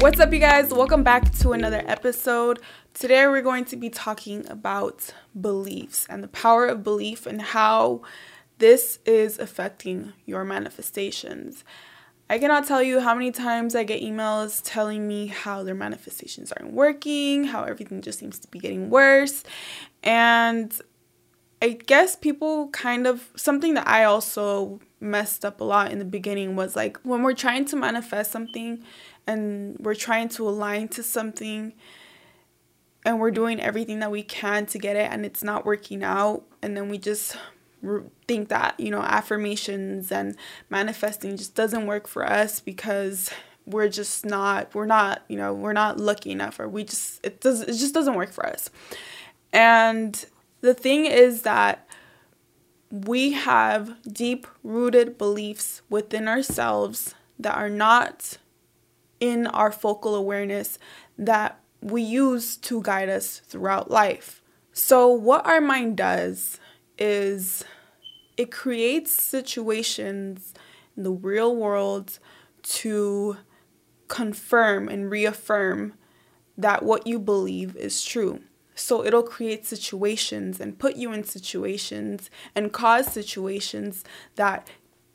What's up, you guys? Welcome back to another episode. Today, we're going to be talking about beliefs and the power of belief and how this is affecting your manifestations. I cannot tell you how many times I get emails telling me how their manifestations aren't working, how everything just seems to be getting worse. And I guess people kind of something that I also messed up a lot in the beginning was like when we're trying to manifest something and we're trying to align to something and we're doing everything that we can to get it and it's not working out. And then we just think that you know affirmations and manifesting just doesn't work for us because we're just not we're not you know we're not lucky enough or we just it does it just doesn't work for us. And the thing is that we have deep rooted beliefs within ourselves that are not in our focal awareness that we use to guide us throughout life. So, what our mind does is it creates situations in the real world to confirm and reaffirm that what you believe is true. So it'll create situations and put you in situations and cause situations that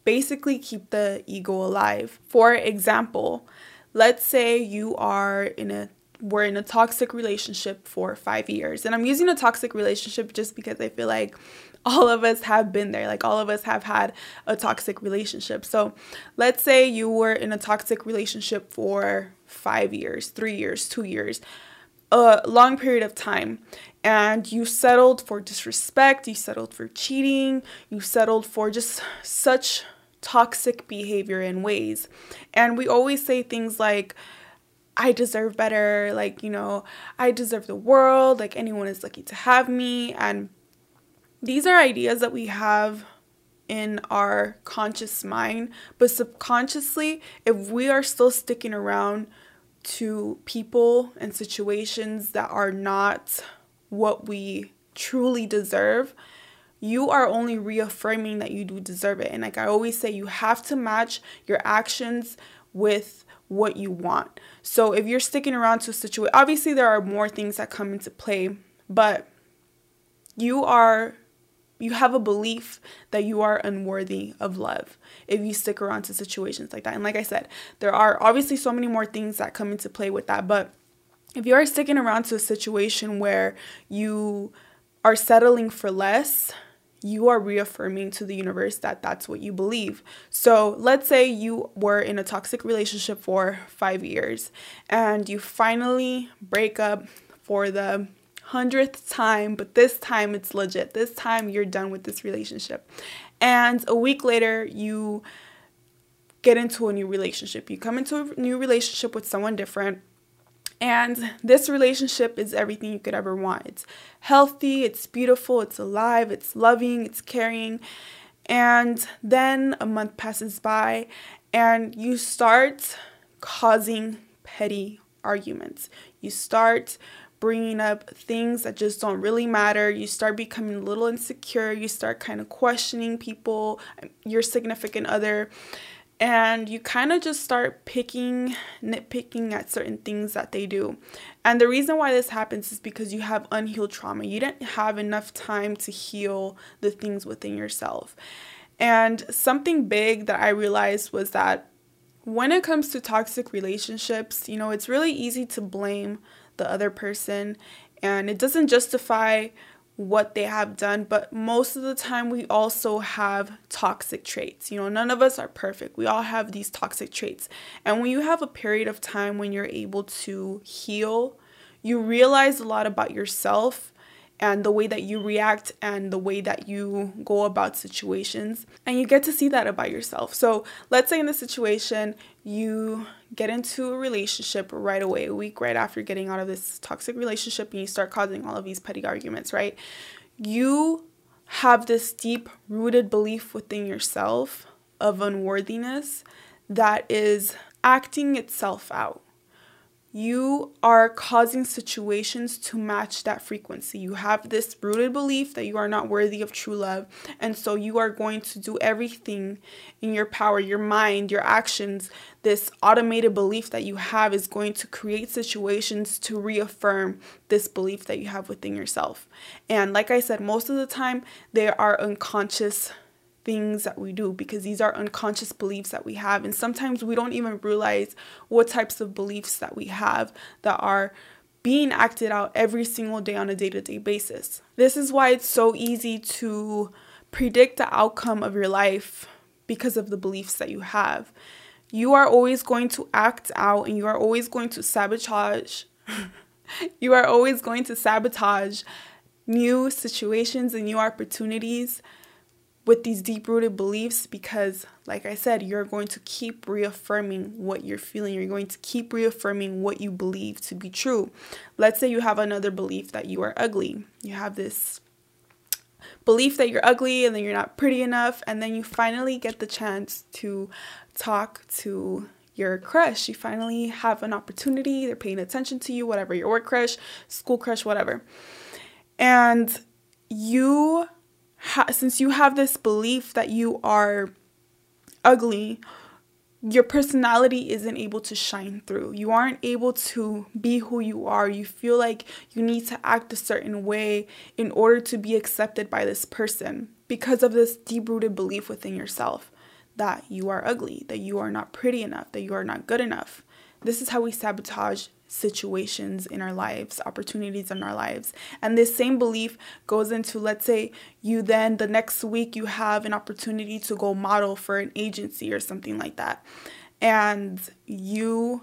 basically keep the ego alive. For example, let's say you are in a we're in a toxic relationship for 5 years. And I'm using a toxic relationship just because I feel like all of us have been there. Like all of us have had a toxic relationship. So, let's say you were in a toxic relationship for 5 years, 3 years, 2 years a long period of time and you settled for disrespect, you settled for cheating, you settled for just such toxic behavior in ways. And we always say things like, I deserve better, like, you know, I deserve the world, like, anyone is lucky to have me. And these are ideas that we have in our conscious mind, but subconsciously, if we are still sticking around to people and situations that are not what we truly deserve, you are only reaffirming that you do deserve it. And like I always say, you have to match your actions with what you want. So if you're sticking around to a situation, obviously there are more things that come into play, but you are you have a belief that you are unworthy of love if you stick around to situations like that. And like I said, there are obviously so many more things that come into play with that, but if you are sticking around to a situation where you are settling for less, you are reaffirming to the universe that that's what you believe. So, let's say you were in a toxic relationship for 5 years and you finally break up for the hundredth time, but this time it's legit. This time you're done with this relationship. And a week later, you get into a new relationship. You come into a new relationship with someone different. And this relationship is everything you could ever want. It's healthy, it's beautiful, it's alive, it's loving, it's caring. And then a month passes by, and you start causing petty arguments. You start bringing up things that just don't really matter. You start becoming a little insecure. You start kind of questioning people, your significant other, and you kind of just start picking, nitpicking at certain things that they do. And the reason why this happens is because you have unhealed trauma. You didn't have enough time to heal the things within yourself. And something big that I realized was that when it comes to toxic relationships, you know, it's really easy to blame the other person and it doesn't justify what they have done, but most of the time we also have toxic traits. You know, none of us are perfect. We all have these toxic traits. And when you have a period of time when you're able to heal, you realize a lot about yourself and the way that you react and the way that you go about situations. And you get to see that about yourself. So, let's say in this situation, you get into a relationship right away, a week right after getting out of this toxic relationship, and you start causing all of these petty arguments, right? You have this deep rooted belief within yourself of unworthiness that is acting itself out you are causing situations to match that frequency. You have this rooted belief that you are not worthy of true love. And so you are going to do everything in your power, your mind, your actions. This automated belief that you have is going to create situations to reaffirm this belief that you have within yourself. And like I said, most of the time, they are unconscious things that we do because these are unconscious beliefs that we have. And sometimes we don't even realize what types of beliefs that we have that are being acted out every single day on a day to day basis. This is why it's so easy to predict the outcome of your life because of the beliefs that you have. You are always going to act out and you are always going to sabotage. you are always going to sabotage new situations and new opportunities with these deep rooted beliefs because, like I said, you're going to keep reaffirming what you're feeling. You're going to keep reaffirming what you believe to be true. Let's say you have another belief that you are ugly. You have this belief that you're ugly and then you're not pretty enough, and then you finally get the chance to talk to your crush. You finally have an opportunity, they're paying attention to you, whatever, your work crush, school crush, whatever. And you ha- since you have this belief that you are ugly, your personality isn't able to shine through. You aren't able to be who you are. You feel like you need to act a certain way in order to be accepted by this person because of this deep rooted belief within yourself that you are ugly, that you are not pretty enough, that you are not good enough. This is how we sabotage situations in our lives, opportunities in our lives. And this same belief goes into, let's say, you then the next week you have an opportunity to go model for an agency or something like that. And you,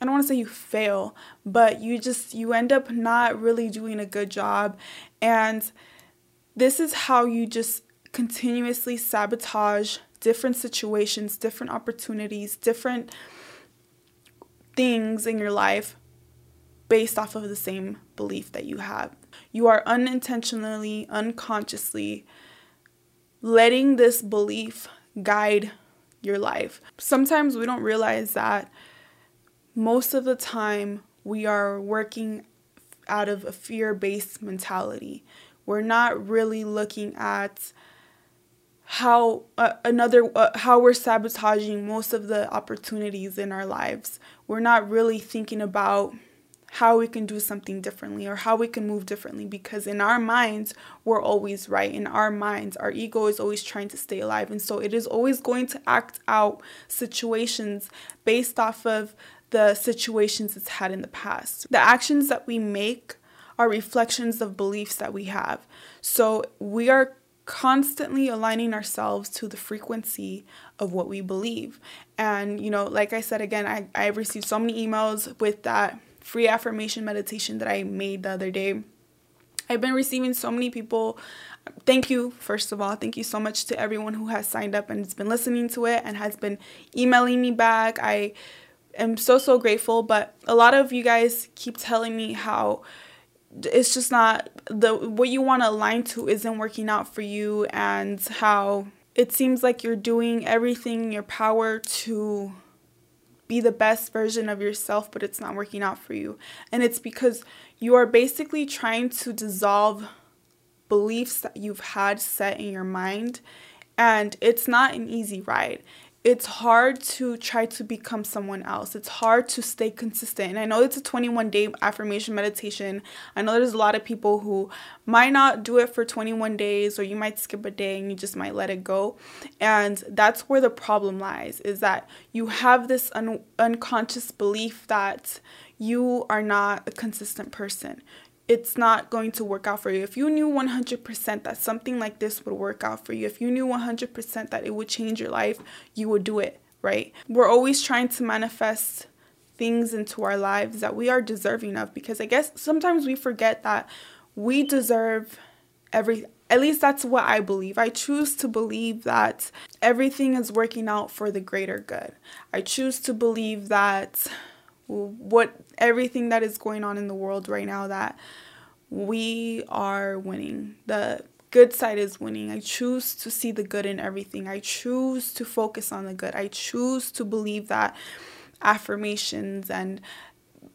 I don't want to say you fail, but you just, you end up not really doing a good job. And this is how you just continuously sabotage different situations, different opportunities, different things in your life based off of the same belief that you have. You are unintentionally, unconsciously letting this belief guide your life. Sometimes we don't realize that most of the time we are working out of a fear based mentality. We're not really looking at how uh, another uh, how we're sabotaging most of the opportunities in our lives. We're not really thinking about how we can do something differently or how we can move differently because in our minds we're always right. In our minds our ego is always trying to stay alive. And so it is always going to act out situations based off of the situations it's had in the past. The actions that we make are reflections of beliefs that we have. So we are constantly aligning ourselves to the frequency of what we believe and you know like i said again i, I received so many emails with that free affirmation meditation that I made the other day. I've been receiving so many people. Thank you, first of all. Thank you so much to everyone who has signed up and has been listening to it and has been emailing me back. I am so, so grateful. But a lot of you guys keep telling me how it's just not the what you want to align to isn't working out for you and how it seems like you're doing everything in your power to be the best version of yourself, but it's not working out for you. And it's because you are basically trying to dissolve beliefs that you've had set in your mind. And it's not an easy ride it's hard to try to become someone else. It's hard to stay consistent. And I know it's a 21 day affirmation meditation. I know there's a lot of people who might not do it for 21 days or you might skip a day and you just might let it go. And that's where the problem lies is that you have this un- unconscious belief that you are not a consistent person it's not going to work out for you. If you knew 100% that something like this would work out for you, if you knew 100% that it would change your life, you would do it, right? We're always trying to manifest things into our lives that we are deserving of because I guess sometimes we forget that we deserve every at least that's what I believe. I choose to believe that everything is working out for the greater good. I choose to believe that what everything that is going on in the world right now that we are winning. The good side is winning. I choose to see the good in everything. I choose to focus on the good. I choose to believe that affirmations and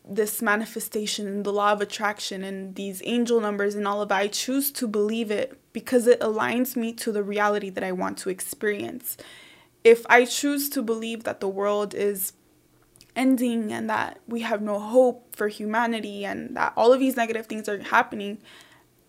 this manifestation and the law of attraction and these angel numbers and all of that. I choose to believe it because it aligns me to the reality that I want to experience. If I choose to believe that the world is ending and that we have no hope for humanity and that all of these negative things are happening,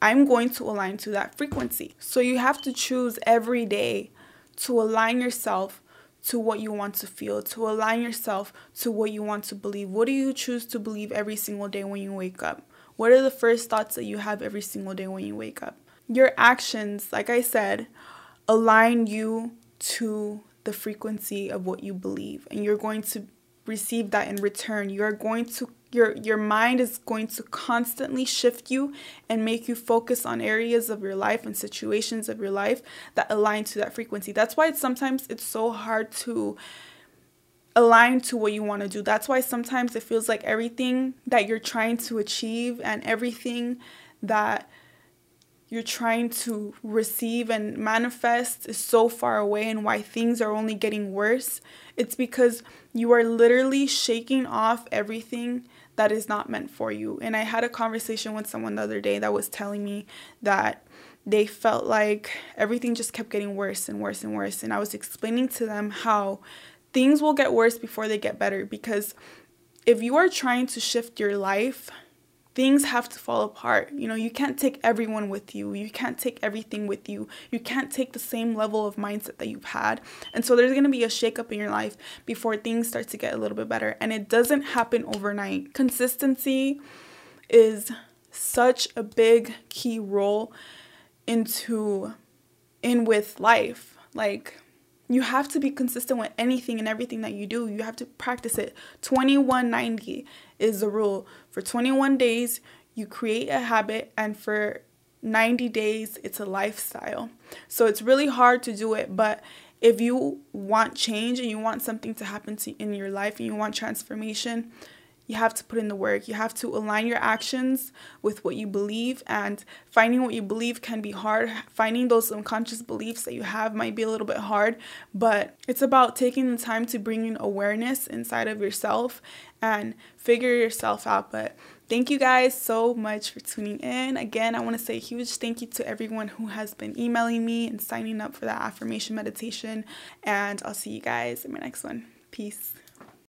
I'm going to align to that frequency. So you have to choose every day to align yourself to what you want to feel, to align yourself to what you want to believe. What do you choose to believe every single day when you wake up? What are the first thoughts that you have every single day when you wake up? Your actions, like I said, align you to the frequency of what you believe, and you're going to receive that in return. You're going to your your mind is going to constantly shift you and make you focus on areas of your life and situations of your life that align to that frequency. That's why it's sometimes it's so hard to align to what you want to do. That's why sometimes it feels like everything that you're trying to achieve and everything that you're trying to receive and manifest is so far away and why things are only getting worse. It's because you are literally shaking off everything that is not meant for you. And I had a conversation with someone the other day that was telling me that they felt like everything just kept getting worse and worse and worse. And I was explaining to them how things will get worse before they get better because if you are trying to shift your life things have to fall apart. You know, you can't take everyone with you. You can't take everything with you. You can't take the same level of mindset that you've had. And so there's going to be a shakeup in your life before things start to get a little bit better. And it doesn't happen overnight. Consistency is such a big key role into in with life. Like you have to be consistent with anything and everything that you do. You have to practice it. 2190 is the rule. For 21 days, you create a habit, and for 90 days, it's a lifestyle. So it's really hard to do it, but if you want change and you want something to happen to in your life and you want transformation, you have to put in the work. You have to align your actions with what you believe, and finding what you believe can be hard. Finding those unconscious beliefs that you have might be a little bit hard, but it's about taking the time to bring in awareness inside of yourself and figure yourself out. But thank you guys so much for tuning in. Again, I want to say a huge thank you to everyone who has been emailing me and signing up for that affirmation meditation, and I'll see you guys in my next one. Peace.